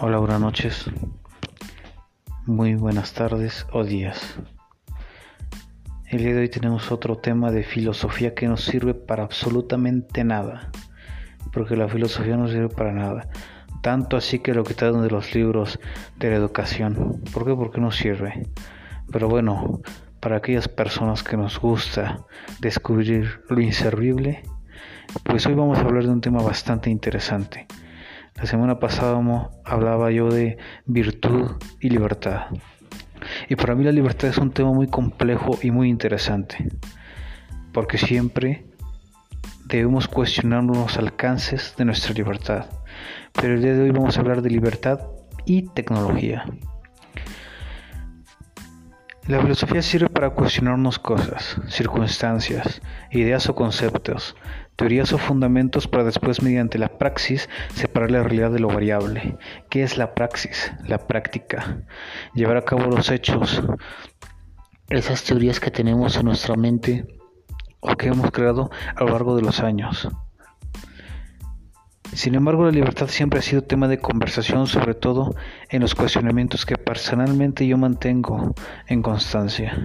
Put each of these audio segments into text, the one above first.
Hola, buenas noches, muy buenas tardes o días. El día de hoy tenemos otro tema de filosofía que nos sirve para absolutamente nada, porque la filosofía no sirve para nada, tanto así que lo quitaron de los libros de la educación. ¿Por qué? Porque no sirve. Pero bueno, para aquellas personas que nos gusta descubrir lo inservible, pues hoy vamos a hablar de un tema bastante interesante la semana pasada hablaba yo de virtud y libertad. Y para mí la libertad es un tema muy complejo y muy interesante, porque siempre debemos cuestionar los alcances de nuestra libertad. Pero el día de hoy vamos a hablar de libertad y tecnología. La filosofía sirve para cuestionarnos cosas, circunstancias, ideas o conceptos, teorías o fundamentos para después mediante la praxis separar la realidad de lo variable. ¿Qué es la praxis? La práctica. Llevar a cabo los hechos. Esas teorías que tenemos en nuestra mente o que hemos creado a lo largo de los años. Sin embargo, la libertad siempre ha sido tema de conversación, sobre todo en los cuestionamientos que personalmente yo mantengo en constancia.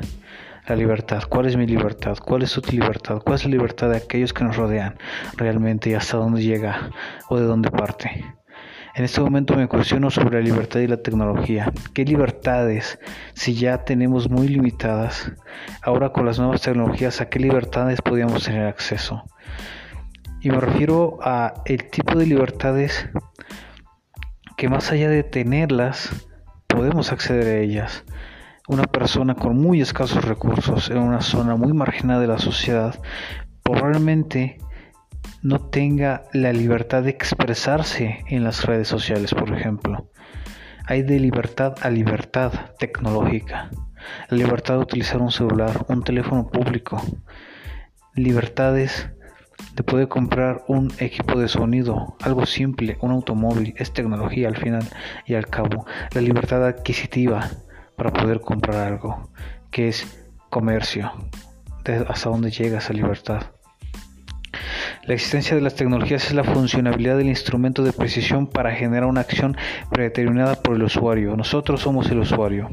La libertad, ¿cuál es mi libertad? ¿Cuál es tu libertad? ¿Cuál es la libertad de aquellos que nos rodean realmente y hasta dónde llega o de dónde parte? En este momento me cuestiono sobre la libertad y la tecnología. ¿Qué libertades, si ya tenemos muy limitadas, ahora con las nuevas tecnologías, a qué libertades podríamos tener acceso? Y me refiero a el tipo de libertades que más allá de tenerlas, podemos acceder a ellas. Una persona con muy escasos recursos en una zona muy marginada de la sociedad probablemente no tenga la libertad de expresarse en las redes sociales, por ejemplo. Hay de libertad a libertad tecnológica. La libertad de utilizar un celular, un teléfono público. Libertades de poder comprar un equipo de sonido, algo simple, un automóvil, es tecnología al final y al cabo. La libertad adquisitiva para poder comprar algo, que es comercio, hasta dónde llega esa libertad. La existencia de las tecnologías es la funcionalidad del instrumento de precisión para generar una acción predeterminada por el usuario. Nosotros somos el usuario.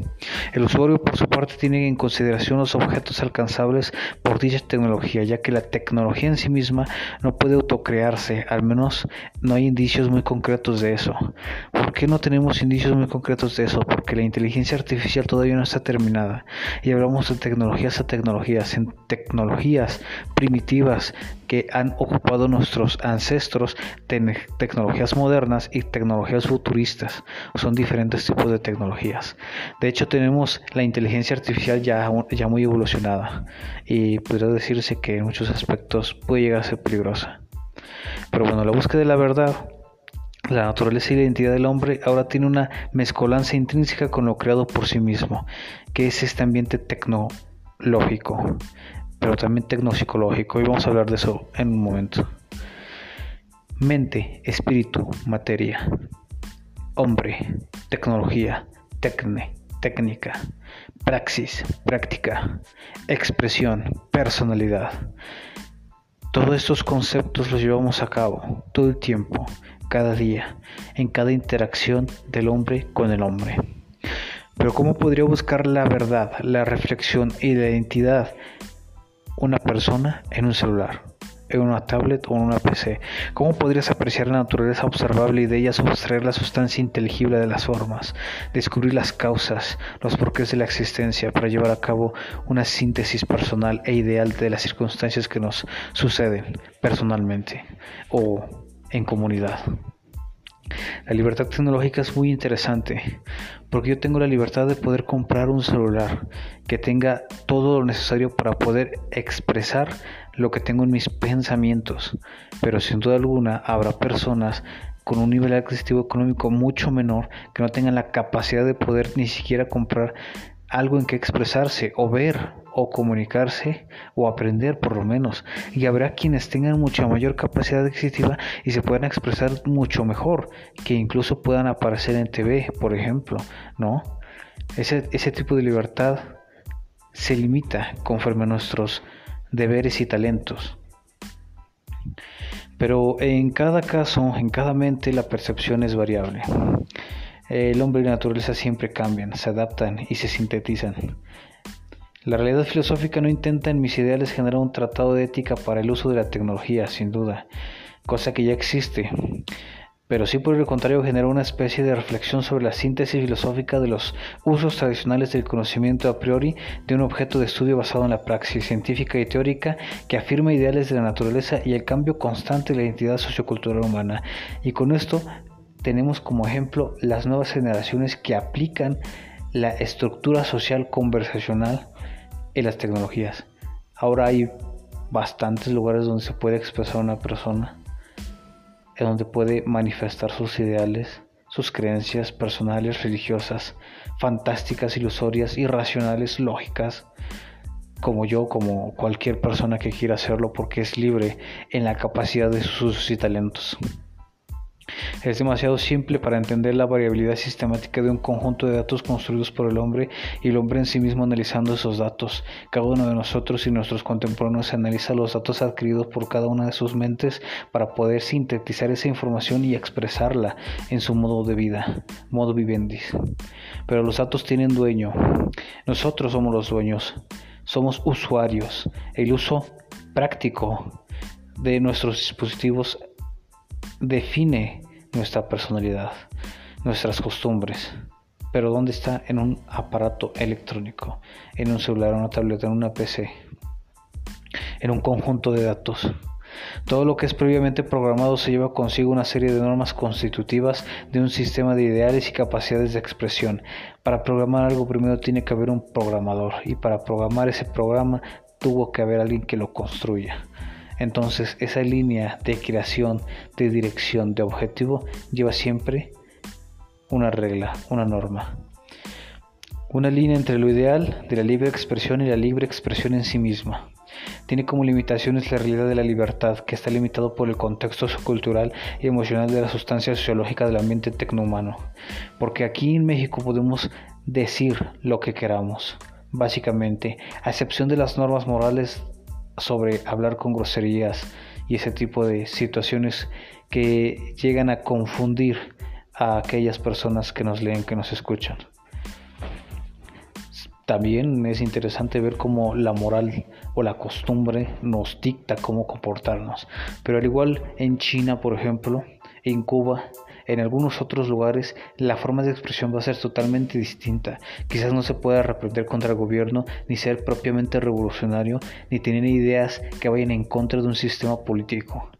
El usuario, por su parte, tiene en consideración los objetos alcanzables por dicha tecnología, ya que la tecnología en sí misma no puede autocrearse, al menos no hay indicios muy concretos de eso. ¿Por qué no tenemos indicios muy concretos de eso? Porque la inteligencia artificial todavía no está terminada. Y hablamos de tecnologías a tecnologías, en tecnologías primitivas que han ocupado nuestros ancestros, tecnologías modernas y tecnologías futuristas. Son diferentes tipos de tecnologías. De hecho, tenemos la inteligencia artificial ya, ya muy evolucionada y podría decirse que en muchos aspectos puede llegar a ser peligrosa. Pero bueno, la búsqueda de la verdad la naturaleza y la identidad del hombre ahora tiene una mezcolanza intrínseca con lo creado por sí mismo, que es este ambiente tecnológico pero también tecnopsicológico y vamos a hablar de eso en un momento. Mente, espíritu, materia, hombre, tecnología, tecne, técnica, praxis, práctica, expresión, personalidad. Todos estos conceptos los llevamos a cabo todo el tiempo, cada día, en cada interacción del hombre con el hombre. Pero ¿cómo podría buscar la verdad, la reflexión y la identidad una persona en un celular, en una tablet o en una PC? ¿Cómo podrías apreciar la naturaleza observable y de ella sustraer la sustancia inteligible de las formas, descubrir las causas, los porqués de la existencia para llevar a cabo una síntesis personal e ideal de las circunstancias que nos suceden personalmente o en comunidad? La libertad tecnológica es muy interesante porque yo tengo la libertad de poder comprar un celular que tenga todo lo necesario para poder expresar lo que tengo en mis pensamientos. Pero sin duda alguna habrá personas con un nivel adquisitivo económico mucho menor que no tengan la capacidad de poder ni siquiera comprar algo en que expresarse o ver o comunicarse o aprender por lo menos. Y habrá quienes tengan mucha mayor capacidad adquisitiva y se puedan expresar mucho mejor, que incluso puedan aparecer en TV, por ejemplo, ¿no? Ese, ese tipo de libertad se limita conforme a nuestros deberes y talentos. Pero en cada caso, en cada mente, la percepción es variable. El hombre y la naturaleza siempre cambian, se adaptan y se sintetizan. La realidad filosófica no intenta en mis ideales generar un tratado de ética para el uso de la tecnología, sin duda, cosa que ya existe pero sí por el contrario genera una especie de reflexión sobre la síntesis filosófica de los usos tradicionales del conocimiento a priori de un objeto de estudio basado en la praxis científica y teórica que afirma ideales de la naturaleza y el cambio constante de la identidad sociocultural humana. Y con esto tenemos como ejemplo las nuevas generaciones que aplican la estructura social conversacional en las tecnologías. Ahora hay bastantes lugares donde se puede expresar una persona en donde puede manifestar sus ideales, sus creencias personales, religiosas, fantásticas, ilusorias, irracionales, lógicas, como yo, como cualquier persona que quiera hacerlo, porque es libre en la capacidad de sus usos y talentos. Es demasiado simple para entender la variabilidad sistemática de un conjunto de datos construidos por el hombre y el hombre en sí mismo analizando esos datos. Cada uno de nosotros y nuestros contemporáneos analiza los datos adquiridos por cada una de sus mentes para poder sintetizar esa información y expresarla en su modo de vida, modo vivendis. Pero los datos tienen dueño. Nosotros somos los dueños. Somos usuarios. El uso práctico de nuestros dispositivos define nuestra personalidad, nuestras costumbres. Pero ¿dónde está? En un aparato electrónico, en un celular, en una tableta, en una PC, en un conjunto de datos. Todo lo que es previamente programado se lleva consigo una serie de normas constitutivas de un sistema de ideales y capacidades de expresión. Para programar algo primero tiene que haber un programador y para programar ese programa tuvo que haber alguien que lo construya. Entonces esa línea de creación, de dirección, de objetivo lleva siempre una regla, una norma. Una línea entre lo ideal de la libre expresión y la libre expresión en sí misma. Tiene como limitaciones la realidad de la libertad, que está limitado por el contexto sociocultural y emocional de la sustancia sociológica del ambiente tecnohumano. Porque aquí en México podemos decir lo que queramos, básicamente, a excepción de las normas morales sobre hablar con groserías y ese tipo de situaciones que llegan a confundir a aquellas personas que nos leen, que nos escuchan. También es interesante ver cómo la moral o la costumbre nos dicta cómo comportarnos. Pero al igual en China, por ejemplo, en Cuba, en algunos otros lugares la forma de expresión va a ser totalmente distinta. Quizás no se pueda reprender contra el gobierno, ni ser propiamente revolucionario, ni tener ideas que vayan en contra de un sistema político.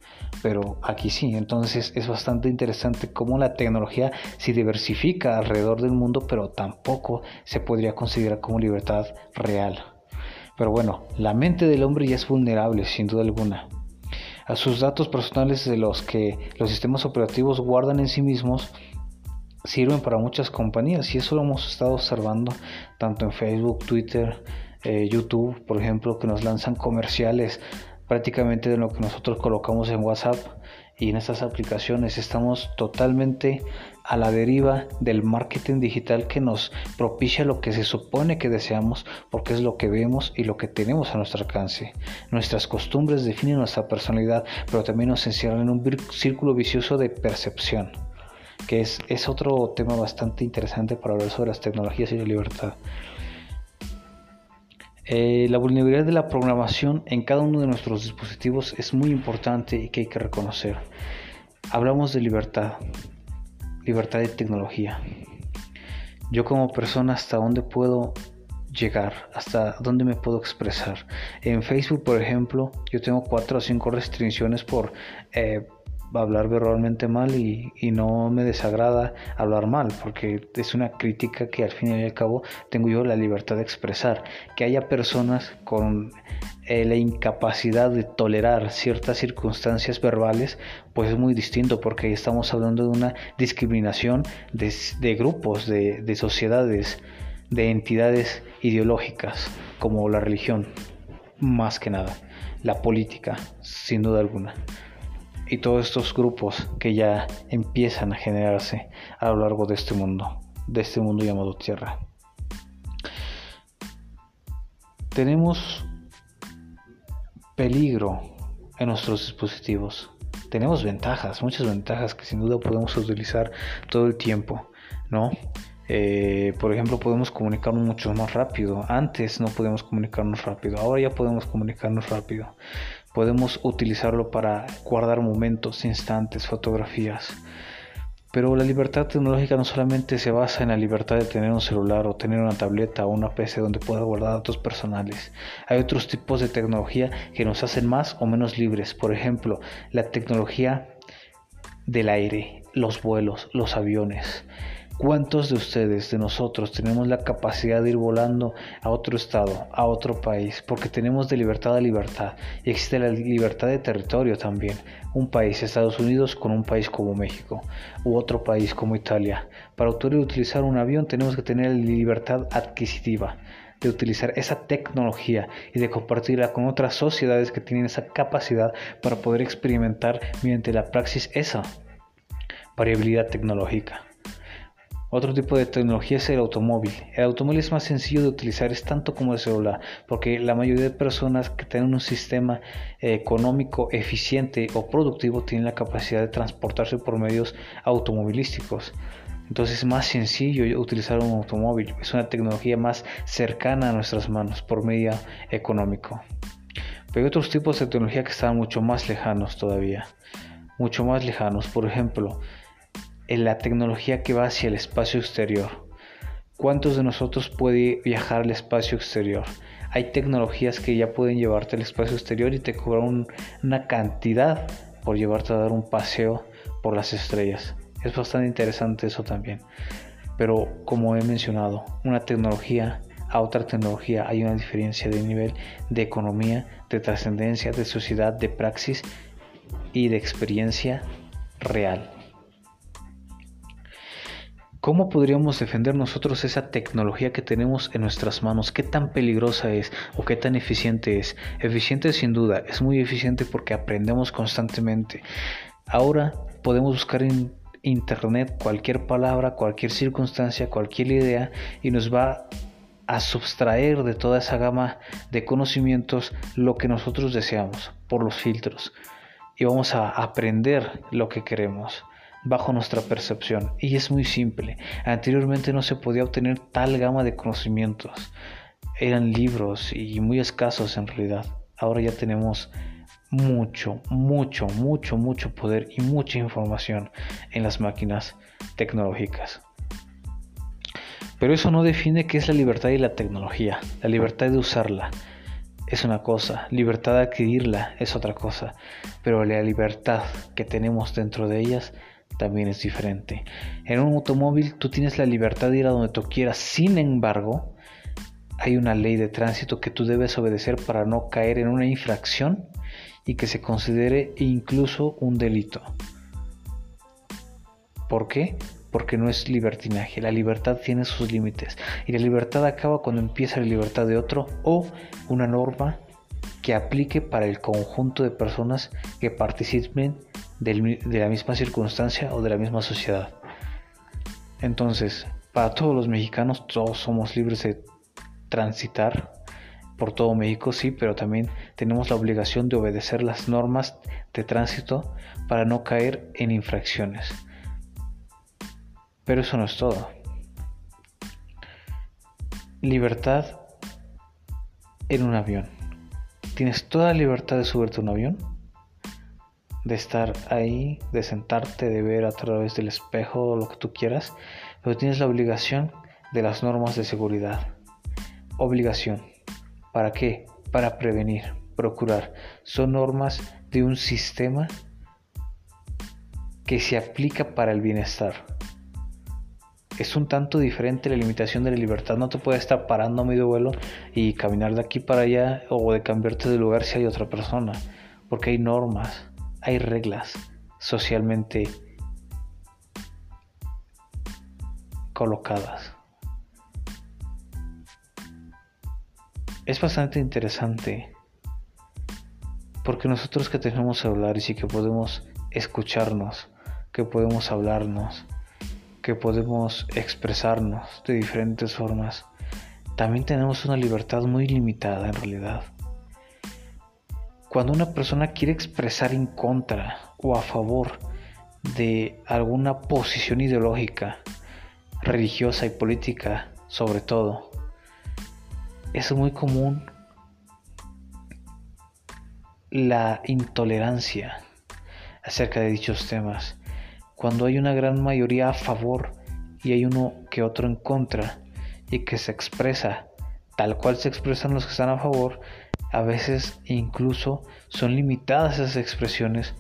Pero aquí sí, entonces es bastante interesante cómo la tecnología se diversifica alrededor del mundo, pero tampoco se podría considerar como libertad real. Pero bueno, la mente del hombre ya es vulnerable, sin duda alguna a sus datos personales de los que los sistemas operativos guardan en sí mismos sirven para muchas compañías. Y eso lo hemos estado observando tanto en Facebook, Twitter, eh, YouTube, por ejemplo, que nos lanzan comerciales prácticamente de lo que nosotros colocamos en WhatsApp y en estas aplicaciones. Estamos totalmente a la deriva del marketing digital que nos propicia lo que se supone que deseamos porque es lo que vemos y lo que tenemos a nuestro alcance. Nuestras costumbres definen nuestra personalidad, pero también nos encierran en un círculo vicioso de percepción, que es, es otro tema bastante interesante para hablar sobre las tecnologías y la libertad. Eh, la vulnerabilidad de la programación en cada uno de nuestros dispositivos es muy importante y que hay que reconocer. Hablamos de libertad, libertad de tecnología. Yo como persona hasta dónde puedo llegar, hasta dónde me puedo expresar. En Facebook, por ejemplo, yo tengo cuatro o cinco restricciones por eh, hablar verbalmente mal y, no me desagrada hablar mal porque es una crítica que al fin y al cabo tengo yo la libertad de expresar. Que haya personas con eh, la incapacidad de tolerar ciertas circunstancias verbales, pues es muy distinto porque estamos hablando de una discriminación de, grupos, de sociedades, de entidades ideológicas como la religión, más que nada, la política, sin duda alguna y todos estos grupos que ya empiezan a generarse a lo largo de este mundo, de este mundo llamado Tierra. Tenemos peligro en nuestros dispositivos. Tenemos ventajas, muchas ventajas que sin duda podemos utilizar todo el tiempo. ¿no? Eh, por ejemplo, podemos comunicarnos mucho más rápido. Antes no podíamos comunicarnos rápido, ahora ya podemos comunicarnos rápido. Podemos utilizarlo para guardar momentos, instantes, fotografías. Pero la libertad tecnológica no solamente se basa en la libertad de tener un celular o tener una tableta o una PC donde pueda guardar datos personales. Hay otros tipos de tecnología que nos hacen más o menos libres. Por ejemplo, la tecnología del aire, los vuelos, los aviones. ¿Cuántos de ustedes, de nosotros, tenemos la capacidad de ir volando a otro estado, a otro país? Porque tenemos de libertad a libertad. Y existe la libertad de territorio también. Un país, Estados Unidos, con un país como México, u otro país como Italia. Para utilizar un avión tenemos que tener libertad adquisitiva de utilizar esa tecnología y de compartirla con otras sociedades que tienen esa capacidad para poder experimentar mediante la praxis esa variabilidad tecnológica. Otro tipo de tecnología es el automóvil. El automóvil es más sencillo de utilizar, es tanto como el celular, porque la mayoría de personas que tienen un sistema eh, económico eficiente o productivo tienen la capacidad de transportarse por medios automovilísticos. Entonces es más sencillo utilizar un automóvil, es una tecnología más cercana a nuestras manos por medio económico. Pero hay otros tipos de tecnología que están mucho más lejanos todavía, mucho más lejanos. Por ejemplo, en la tecnología que va hacia el espacio exterior. ¿Cuántos de nosotros puede viajar al espacio exterior? Hay tecnologías que ya pueden llevarte al espacio exterior y te cobran una cantidad por llevarte a dar un paseo por las estrellas. Es bastante interesante eso también. Pero como he mencionado, una tecnología a otra tecnología hay una diferencia de nivel de economía, de trascendencia, de sociedad, de praxis y de experiencia real. ¿Cómo podríamos defender nosotros esa tecnología que tenemos en nuestras manos? ¿Qué tan peligrosa es o qué tan eficiente es? Eficiente sin duda, es muy eficiente porque aprendemos constantemente. Ahora podemos buscar en internet cualquier palabra, cualquier circunstancia, cualquier idea y nos va a sustraer de toda esa gama de conocimientos lo que nosotros deseamos por los filtros y vamos a aprender lo que queremos bajo nuestra percepción. Y es muy simple. Anteriormente no se podía obtener tal gama de conocimientos. Eran libros y muy escasos en realidad. Ahora ya tenemos mucho, mucho, mucho, mucho poder y mucha información en las máquinas tecnológicas. Pero eso no define qué es la libertad y la tecnología. La libertad de usarla es una cosa, libertad de adquirirla es otra cosa, pero la libertad que tenemos dentro de ellas también es diferente. En un automóvil tú tienes la libertad de ir a donde tú quieras, sin embargo, hay una ley de tránsito que tú debes obedecer para no caer en una infracción y que se considere incluso un delito. ¿Por qué? Porque no es libertinaje. La libertad tiene sus límites. Y la libertad acaba cuando empieza la libertad de otro o una norma que aplique para el conjunto de personas que participen de la misma circunstancia o de la misma sociedad. Entonces, para todos los mexicanos, todos somos libres de transitar por todo México, sí, pero también tenemos la obligación de obedecer las normas de tránsito para no caer en infracciones. Pero eso no es todo. Libertad en un avión. Tienes toda la libertad de subirte a un avión de estar ahí, de sentarte, de ver a través del espejo lo que tú quieras, pero tienes la obligación de las normas de seguridad. Obligación. ¿Para qué? Para prevenir, procurar. Son normas de un sistema que se aplica para el bienestar. Es un tanto diferente la limitación de la libertad. No te puedes estar parando a medio vuelo y caminar de aquí para allá o de cambiarte de lugar si hay otra persona. Porque hay normas hay reglas socialmente colocadas. Es bastante interesante porque nosotros que tenemos celulares y que podemos escucharnos, que podemos hablarnos, que podemos expresarnos de diferentes formas, también tenemos una libertad muy limitada en realidad. Cuando una persona quiere expresar en contra o a favor de alguna posición ideológica, religiosa y política sobre todo, es muy común la intolerancia acerca de dichos temas. Cuando hay una gran mayoría a favor y hay uno que otro en contra y que se expresa tal cual se expresan los que están a favor, a veces incluso son limitadas esas expresiones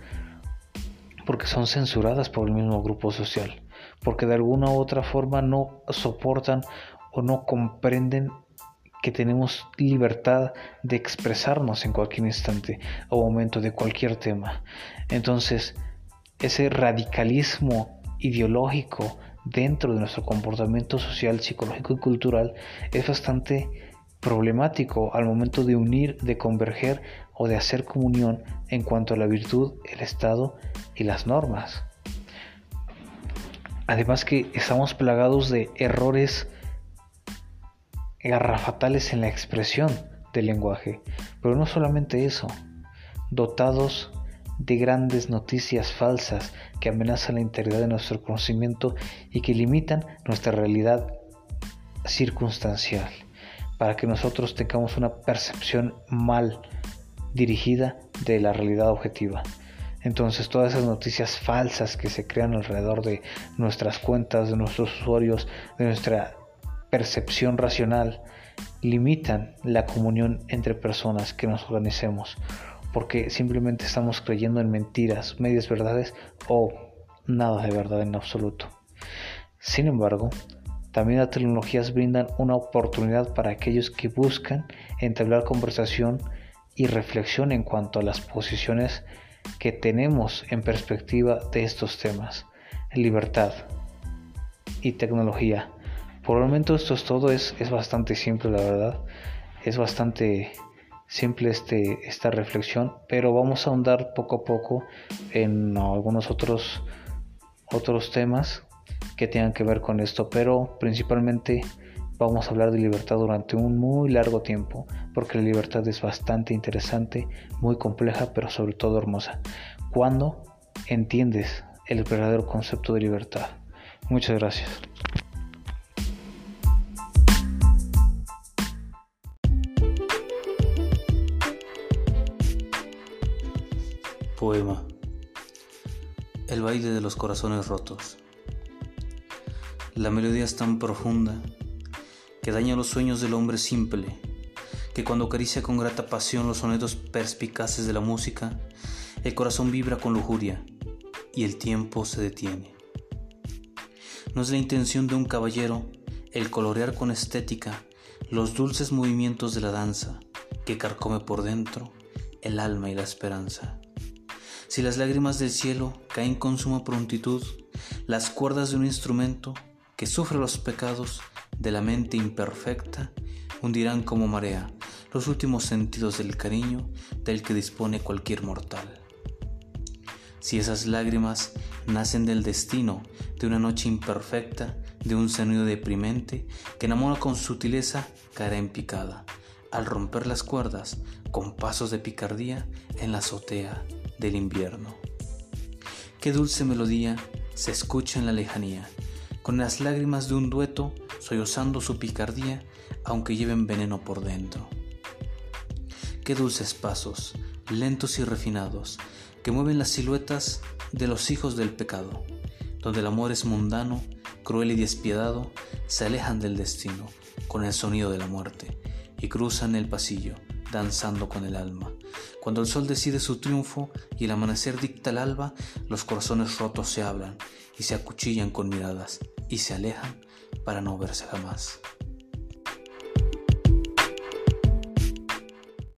porque son censuradas por el mismo grupo social, porque de alguna u otra forma no soportan o no comprenden que tenemos libertad de expresarnos en cualquier instante o momento de cualquier tema. Entonces, ese radicalismo ideológico dentro de nuestro comportamiento social, psicológico y cultural es bastante problemático al momento de unir, de converger o de hacer comunión en cuanto a la virtud, el estado y las normas. Además que estamos plagados de errores garrafatales en la expresión del lenguaje, pero no solamente eso, dotados de grandes noticias falsas que amenazan la integridad de nuestro conocimiento y que limitan nuestra realidad circunstancial, para que nosotros tengamos una percepción mal dirigida de la realidad objetiva. Entonces todas esas noticias falsas que se crean alrededor de nuestras cuentas, de nuestros usuarios, de nuestra percepción racional limitan la comunión entre personas que nos organicemos, porque simplemente estamos creyendo en mentiras, medias verdades o nada de verdad en absoluto. Sin embargo, también las tecnologías brindan una oportunidad para aquellos que buscan entablar conversación y reflexión en cuanto a las posiciones que tenemos en perspectiva de estos temas. Libertad y tecnología por el momento esto es todo, es, es bastante simple la verdad, es bastante simple este, esta reflexión, pero vamos a ahondar poco a poco en algunos otros, otros temas que tengan que ver con esto, pero principalmente vamos a hablar de libertad durante un muy largo tiempo, porque la libertad es bastante interesante, muy compleja, pero sobre todo hermosa. Cuando entiendes el verdadero concepto de libertad. Muchas gracias. Poema El baile de los corazones rotos. La melodía es tan profunda que daña los sueños del hombre simple, que cuando acaricia con grata pasión los sonetos perspicaces de la música, el corazón vibra con lujuria y el tiempo se detiene. No es la intención de un caballero el colorear con estética los dulces movimientos de la danza que carcome por dentro el alma y la esperanza. Si las lágrimas del cielo caen con suma prontitud, las cuerdas de un instrumento que sufre los pecados de la mente imperfecta hundirán como marea los últimos sentidos del cariño del que dispone cualquier mortal. Si esas lágrimas nacen del destino de una noche imperfecta, de un sonido deprimente que enamora con sutileza, caerá en picada, al romper las cuerdas con pasos de picardía en la azotea del invierno. Qué dulce melodía se escucha en la lejanía, con las lágrimas de un dueto sollozando su picardía, aunque lleven veneno por dentro. Qué dulces pasos, lentos y refinados, que mueven las siluetas de los hijos del pecado, donde el amor es mundano, cruel y despiadado, se alejan del destino con el sonido de la muerte y cruzan el pasillo danzando con el alma. Cuando el sol decide su triunfo y el amanecer dicta el alba, los corazones rotos se hablan y se acuchillan con miradas y se alejan para no verse jamás.